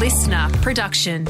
listener production.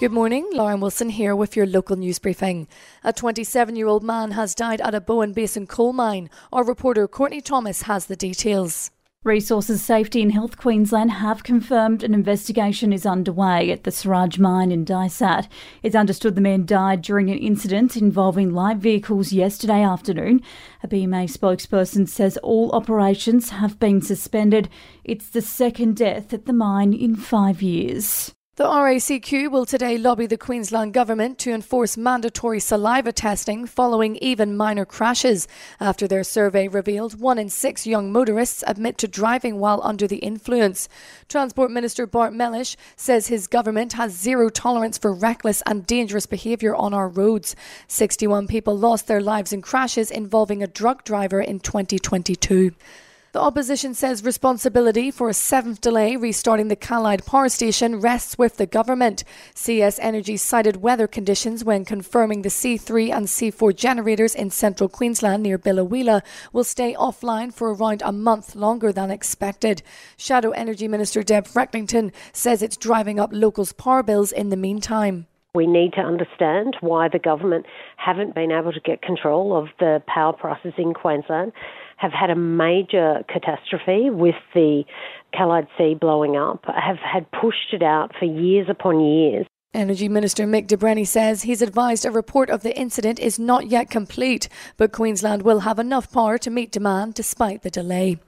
Good morning, Lauren Wilson here with your local news briefing. A 27 year old man has died at a Bowen Basin coal mine. Our reporter Courtney Thomas has the details. Resources Safety and Health Queensland have confirmed an investigation is underway at the Saraji mine in Dysart. It's understood the man died during an incident involving light vehicles yesterday afternoon. A BMA spokesperson says all operations have been suspended. It's the second death at the mine in five years. The RACQ will today lobby the Queensland Government to enforce mandatory saliva testing following even minor crashes after their survey revealed one in six young motorists admit to driving while under the influence. Transport Minister Bart Mellish says his government has zero tolerance for reckless and dangerous behaviour on our roads. 61 people lost their lives in crashes involving a drug driver in 2022. The opposition says responsibility for a seventh delay restarting the Callide power station rests with the government. CS Energy cited weather conditions when confirming the C3 and C4 generators in central Queensland near Biloela will stay offline for around a month longer than expected. Shadow Energy Minister Deb Frecklington says it's driving up locals' power bills in the meantime. We need to understand why the government haven't been able to get control of the power prices in Queensland have had a major catastrophe with the Callide C blowing up, have had pushed it out for years upon years. Energy Minister Mick de Brenni says he's advised a report of the incident is not yet complete, but Queensland will have enough power to meet demand despite the delay.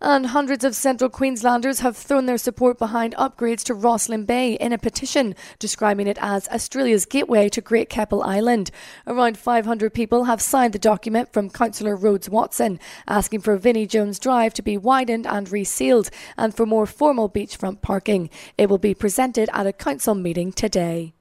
And hundreds of central Queenslanders have thrown their support behind upgrades to Rosslyn Bay in a petition describing it as Australia's gateway to Great Keppel Island. Around 500 people have signed the document from Councillor Rhodes Watson, asking for Vinnie Jones Drive to be widened and resealed and for more formal beachfront parking. It will be presented at a council meeting today.